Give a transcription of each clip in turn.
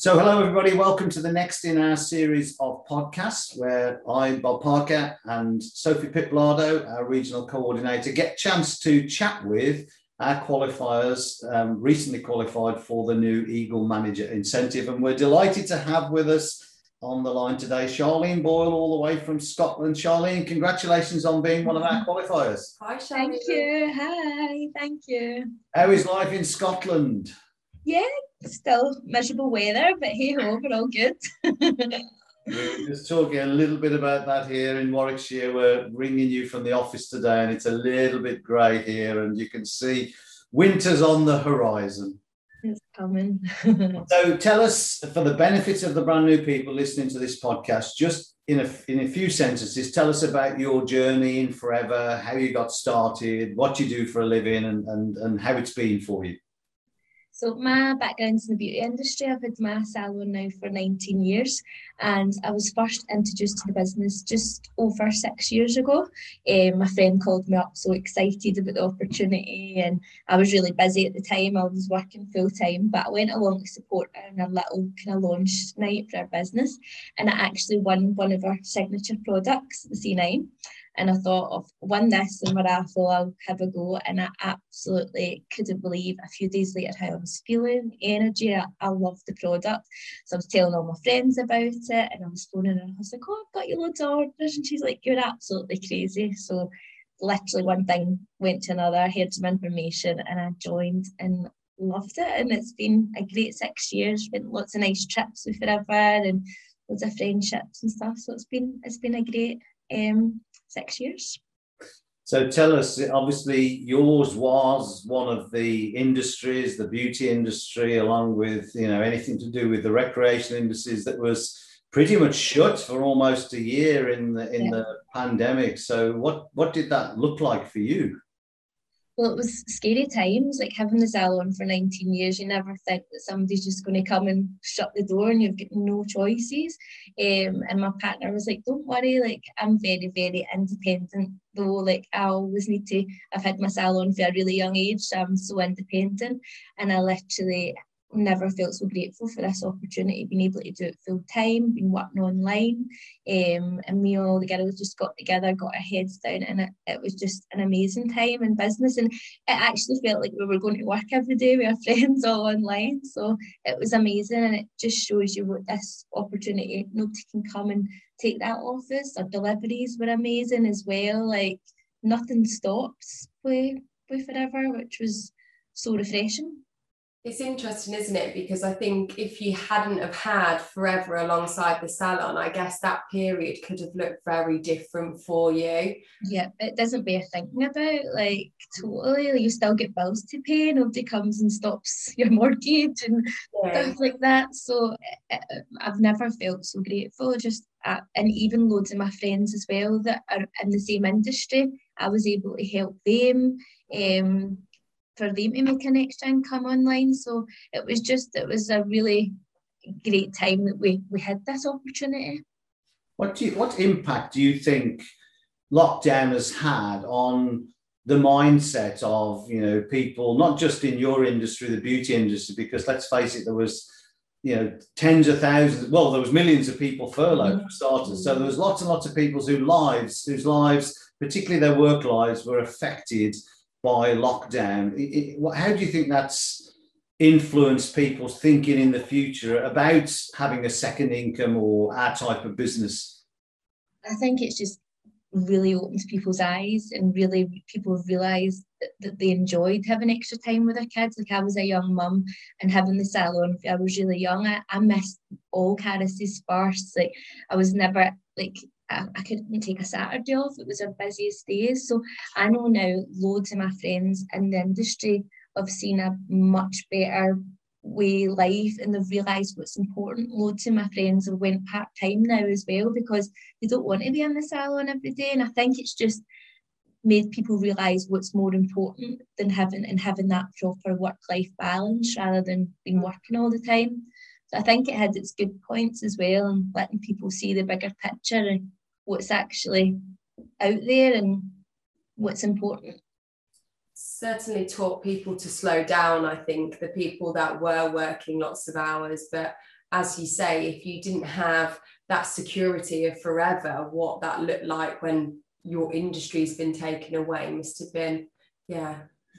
So, hello, everybody. Welcome to the next in our series of podcasts where I, Bob Parker, and Sophie Piplardo, our regional coordinator, get a chance to chat with our qualifiers um, recently qualified for the new Eagle Manager Incentive. And we're delighted to have with us on the line today Charlene Boyle, all the way from Scotland. Charlene, congratulations on being one of our qualifiers. Hi, Charlene. Thank you. Hi, thank you. How is life in Scotland? Yeah, still miserable weather, but hey ho, we're all good. We're just talking a little bit about that here in Warwickshire. We're ringing you from the office today, and it's a little bit grey here, and you can see winter's on the horizon. It's coming. so, tell us, for the benefit of the brand new people listening to this podcast, just in a, in a few sentences, tell us about your journey in Forever, how you got started, what you do for a living, and, and, and how it's been for you. So my background's in the beauty industry. I've had my salon now for 19 years and I was first introduced to the business just over six years ago. Um, my friend called me up so excited about the opportunity and I was really busy at the time. I was working full time but I went along to support her in a little kind of launch night for our business and I actually won one of our signature products, the C9 and I thought of won this and raffle, I'll have a go. And I absolutely couldn't believe a few days later how I was feeling, energy. I, I loved the product. So I was telling all my friends about it and I was phoning her. I was like, Oh, I've got you loads of orders. And she's like, You're absolutely crazy. So literally one thing went to another, I heard some information and I joined and loved it. And it's been a great six years, been lots of nice trips with Forever and loads of friendships and stuff. So it's been it's been a great um six years. So tell us, obviously, yours was one of the industries, the beauty industry, along with you know anything to do with the recreation industries that was pretty much shut for almost a year in the in yeah. the pandemic. So what what did that look like for you? Well, it was scary times, like having the salon for 19 years. You never think that somebody's just going to come and shut the door and you've got no choices. Um, and my partner was like, don't worry, like I'm very, very independent though. Like I always need to, I've had my salon for a really young age, so I'm so independent. And I literally never felt so grateful for this opportunity, being able to do it full time, been working online. Um, and me and all the girls just got together, got our heads down, and it, it was just an amazing time in business. And it actually felt like we were going to work every day with our friends all online. So it was amazing, and it just shows you what this opportunity, nobody can come and take that office. Our deliveries were amazing as well. Like nothing stops with, with forever, which was so refreshing. It's interesting, isn't it? Because I think if you hadn't have had forever alongside the salon, I guess that period could have looked very different for you. Yeah, it doesn't bear thinking about. Like totally, you still get bills to pay. Nobody comes and stops your mortgage and yeah. stuff like that. So eh, eh, I've never felt so grateful. Just uh, and even loads of my friends as well that are in the same industry. I was able to help them. Um, for them to make an extra income online. So it was just it was a really great time that we we had this opportunity. What do you, what impact do you think lockdown has had on the mindset of you know people not just in your industry the beauty industry because let's face it there was you know tens of thousands well there was millions of people furloughed mm-hmm. for starters so there was lots and lots of people whose lives whose lives particularly their work lives were affected by lockdown. It, it, how do you think that's influenced people's thinking in the future about having a second income or our type of business? I think it's just really opens people's eyes and really people realise that, that, they enjoyed having extra time with their kids. Like I was a young mum and having the salon, I was really young. I, I missed all Caris's first. Like I was never like I, I couldn't take a Saturday off. It was our busiest days. So I know now loads of my friends in the industry have seen a much better way life and they've realised what's important. Loads of my friends have went part time now as well because they don't want to be in the salon every day. And I think it's just made people realise what's more important than having and having that proper work life balance rather than being working all the time. So I think it had its good points as well and letting people see the bigger picture and what's actually out there and what's important. Certainly taught people to slow down, I think, the people that were working lots of hours. But as you say, if you didn't have that security of forever, what that looked like when your industry's been taken away must have been, yeah,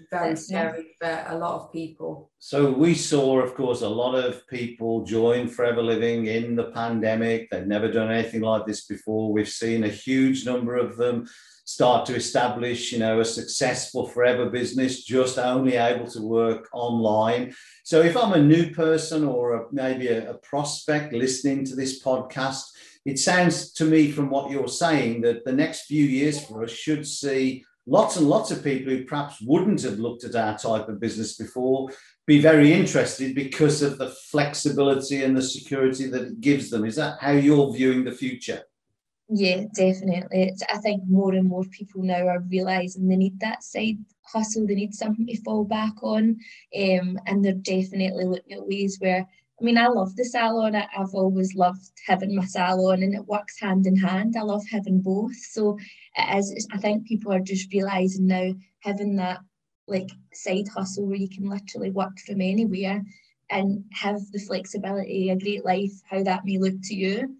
very scary for a lot of people. So we saw, of course, a lot of people join Forever Living in the pandemic. They've never done anything like this before. We've seen a huge number of them start to establish, you know, a successful forever business, just only able to work online. So if I'm a new person or a, maybe a, a prospect listening to this podcast, it sounds to me from what you're saying that the next few years for us should see lots and lots of people who perhaps wouldn't have looked at our type of business before be very interested because of the flexibility and the security that it gives them. Is that how you're viewing the future? Yeah, definitely. It's, I think more and more people now are realizing they need that side hustle. They need something to fall back on, um, and they're definitely looking at ways where. I mean, I love the salon. I, I've always loved having my salon, and it works hand in hand. I love having both. So is. I think people are just realizing now having that like side hustle where you can literally work from anywhere and have the flexibility, a great life, how that may look to you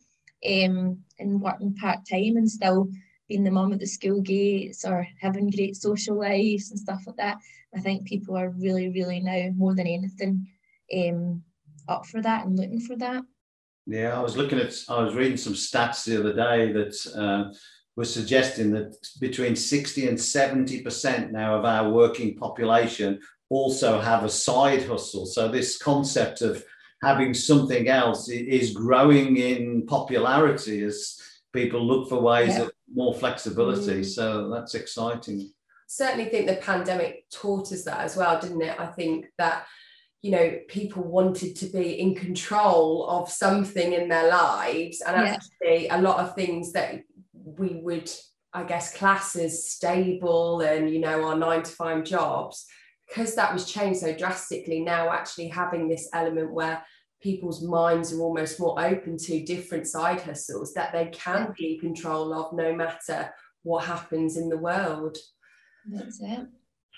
um, and working part time and still being the mum at the school gates or having great social lives and stuff like that. I think people are really, really now more than anything um, up for that and looking for that. Yeah, I was looking at, I was reading some stats the other day that uh, was suggesting that between 60 and 70% now of our working population also have a side hustle. So, this concept of having something else is growing in popularity as people look for ways yeah. of more flexibility. Mm. So that's exciting. Certainly think the pandemic taught us that as well, didn't it? I think that you know people wanted to be in control of something in their lives and yeah. actually a lot of things that we would i guess class as stable and you know our nine to five jobs because that was changed so drastically now actually having this element where people's minds are almost more open to different side hustles that they can be in control of no matter what happens in the world. That's it.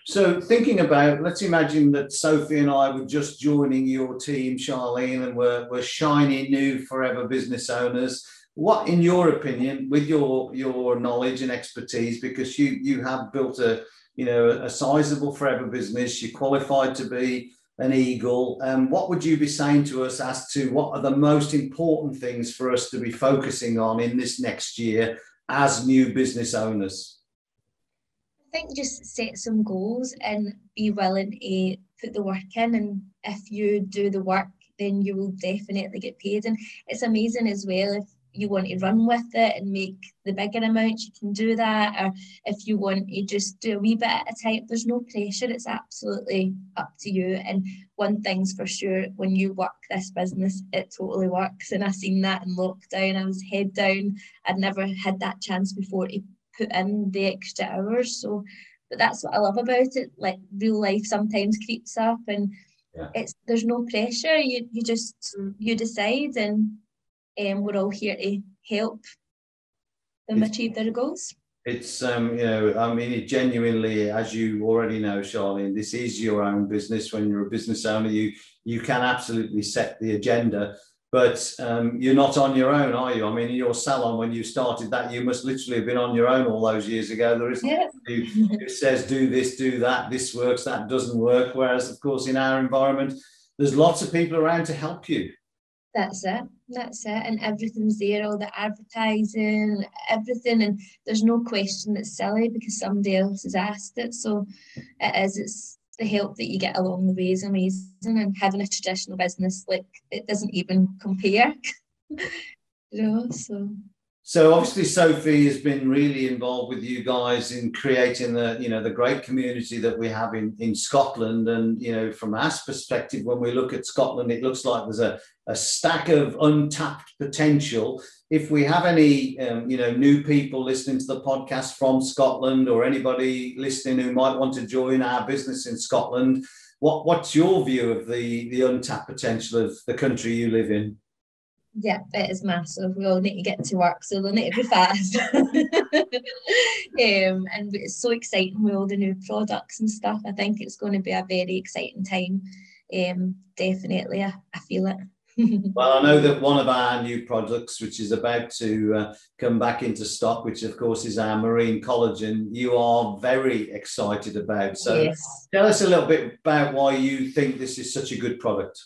So, thinking about, let's imagine that Sophie and I were just joining your team, Charlene, and we're, we're shiny new forever business owners. What, in your opinion, with your your knowledge and expertise, because you you have built a you know a sizable forever business, you're qualified to be an eagle. Um, what would you be saying to us as to what are the most important things for us to be focusing on in this next year as new business owners? Think just set some goals and be willing to put the work in. And if you do the work, then you will definitely get paid. And it's amazing as well if you want to run with it and make the bigger amounts, you can do that. Or if you want to just do a wee bit at a time, there's no pressure. It's absolutely up to you. And one thing's for sure, when you work this business, it totally works. And I seen that in lockdown. I was head down. I'd never had that chance before to put in the extra hours. So, but that's what I love about it. Like real life sometimes creeps up and yeah. it's there's no pressure. You you just you decide and and um, we're all here to help them it's, achieve their goals. It's um, you know, I mean, it genuinely, as you already know, Charlene, this is your own business. When you're a business owner, you you can absolutely set the agenda, but um, you're not on your own, are you? I mean, in your salon, when you started that, you must literally have been on your own all those years ago. There isn't yeah. who, who says do this, do that, this works, that doesn't work. Whereas, of course, in our environment, there's lots of people around to help you. That's it. That's it. And everything's there, all the advertising, everything. And there's no question that's silly because somebody else has asked it. So it is, it's the help that you get along the way is amazing. And having a traditional business, like it doesn't even compare. you know, so so obviously Sophie has been really involved with you guys in creating the you know the great community that we have in in Scotland and you know from our perspective when we look at Scotland it looks like there's a, a stack of untapped potential if we have any um, you know new people listening to the podcast from Scotland or anybody listening who might want to join our business in Scotland what what's your view of the the untapped potential of the country you live in yeah, it is massive. We all need to get to work, so they'll need to be fast. um, and it's so exciting with all the new products and stuff. I think it's going to be a very exciting time. Um, definitely, I, I feel it. Well, I know that one of our new products, which is about to uh, come back into stock, which of course is our marine collagen, you are very excited about. So yes. tell us a little bit about why you think this is such a good product.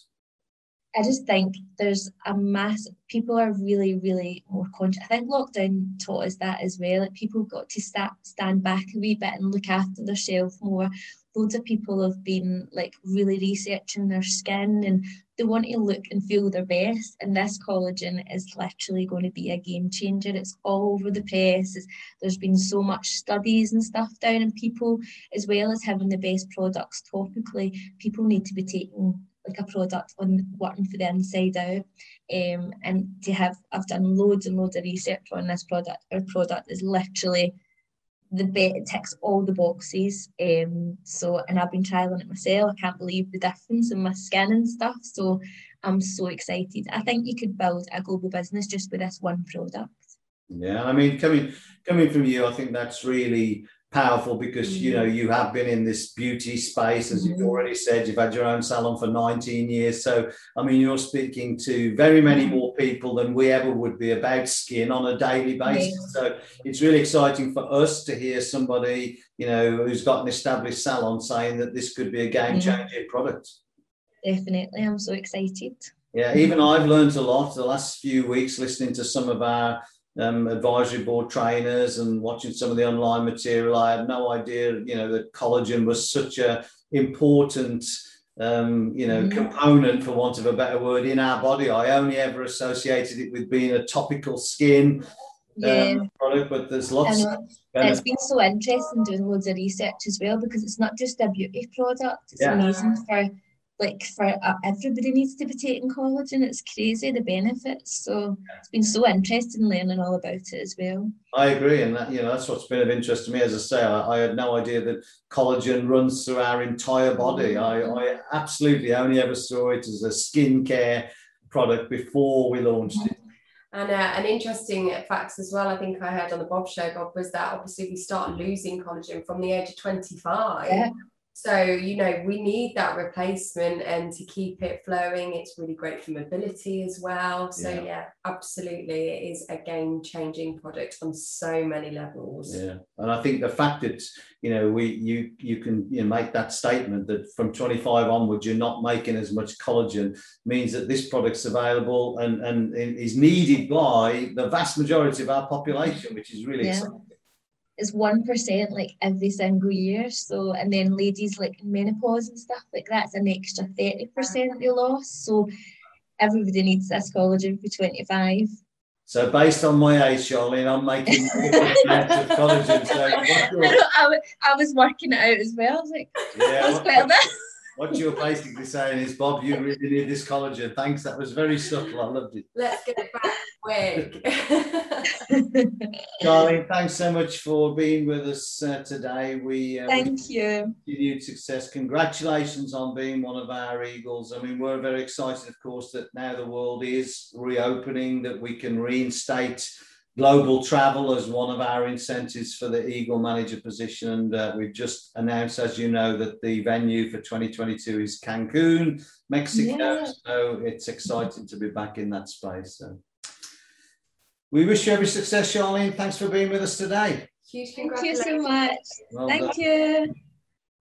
I just think there's a mass. People are really, really more conscious. I think lockdown taught us that as well. Like people got to start stand back a wee bit and look after their themselves more. Loads of people have been like really researching their skin and they want to look and feel their best. And this collagen is literally going to be a game changer. It's all over the press. There's been so much studies and stuff down, and people, as well as having the best products topically, people need to be taking like a product on working for the inside out. Um, and to have I've done loads and loads of research on this product. Our product is literally the bit it ticks all the boxes. Um, so and I've been trialing it myself. I can't believe the difference in my skin and stuff. So I'm so excited. I think you could build a global business just with this one product. Yeah, I mean, coming coming from you, I think that's really powerful because you know mm. you have been in this beauty space as you've mm-hmm. already said. You've had your own salon for 19 years. So i mean you're speaking to very many mm-hmm. more people than we ever would be about skin on a daily basis. So it's really exciting for us to hear somebody you know who's got an established salon saying that this could be a game changing product. Definitely. I'm so excited. Yeah even i've learned a lot the last few weeks listening to some of our um, advisory board trainers and watching some of the online material, I had no idea, you know, that collagen was such a important, um, you know, mm. component, for want of a better word, in our body. I only ever associated it with being a topical skin um, yeah. um, product, but there's lots. And it's been so interesting doing loads of research as well because it's not just a beauty product; it's yeah. amazing for like for uh, everybody needs to be taking collagen. It's crazy the benefits. So it's been so interesting learning all about it as well. I agree, and that you know that's what's been of interest to me. As I say, I, I had no idea that collagen runs through our entire body. Mm-hmm. I, I absolutely only ever saw it as a skincare product before we launched it. And uh, an interesting fact as well, I think I heard on the Bob show, Bob, was that obviously we start losing collagen from the age of 25. Yeah. So, you know, we need that replacement and to keep it flowing. It's really great for mobility as well. So, yeah, yeah absolutely. It is a game changing product on so many levels. Yeah. And I think the fact that, you know, we you you can you know, make that statement that from 25 onwards, you're not making as much collagen means that this product's available and, and is needed by the vast majority of our population, which is really yeah. exciting is one percent like every single year. So and then ladies like menopause and stuff like that's an extra thirty percent they lost. So everybody needs this collagen for twenty five. So based on my age, Charlene, I'm making of collagen. So. I, I was working it out as well. I was like, yeah, that's quite a bit what you're basically saying is, Bob, you really need this collagen. Thanks, that was very subtle. I loved it. Let's get it back quick. Darling, thanks so much for being with us uh, today. We uh, thank you. Continued success. Congratulations on being one of our Eagles. I mean, we're very excited, of course, that now the world is reopening, that we can reinstate global travel as one of our incentives for the Eagle manager position. And uh, we've just announced, as you know, that the venue for 2022 is Cancun, Mexico. Yeah. So it's exciting to be back in that space. So we wish you every success, Charlene. Thanks for being with us today. Huge Thank you so much. Well Thank done. you.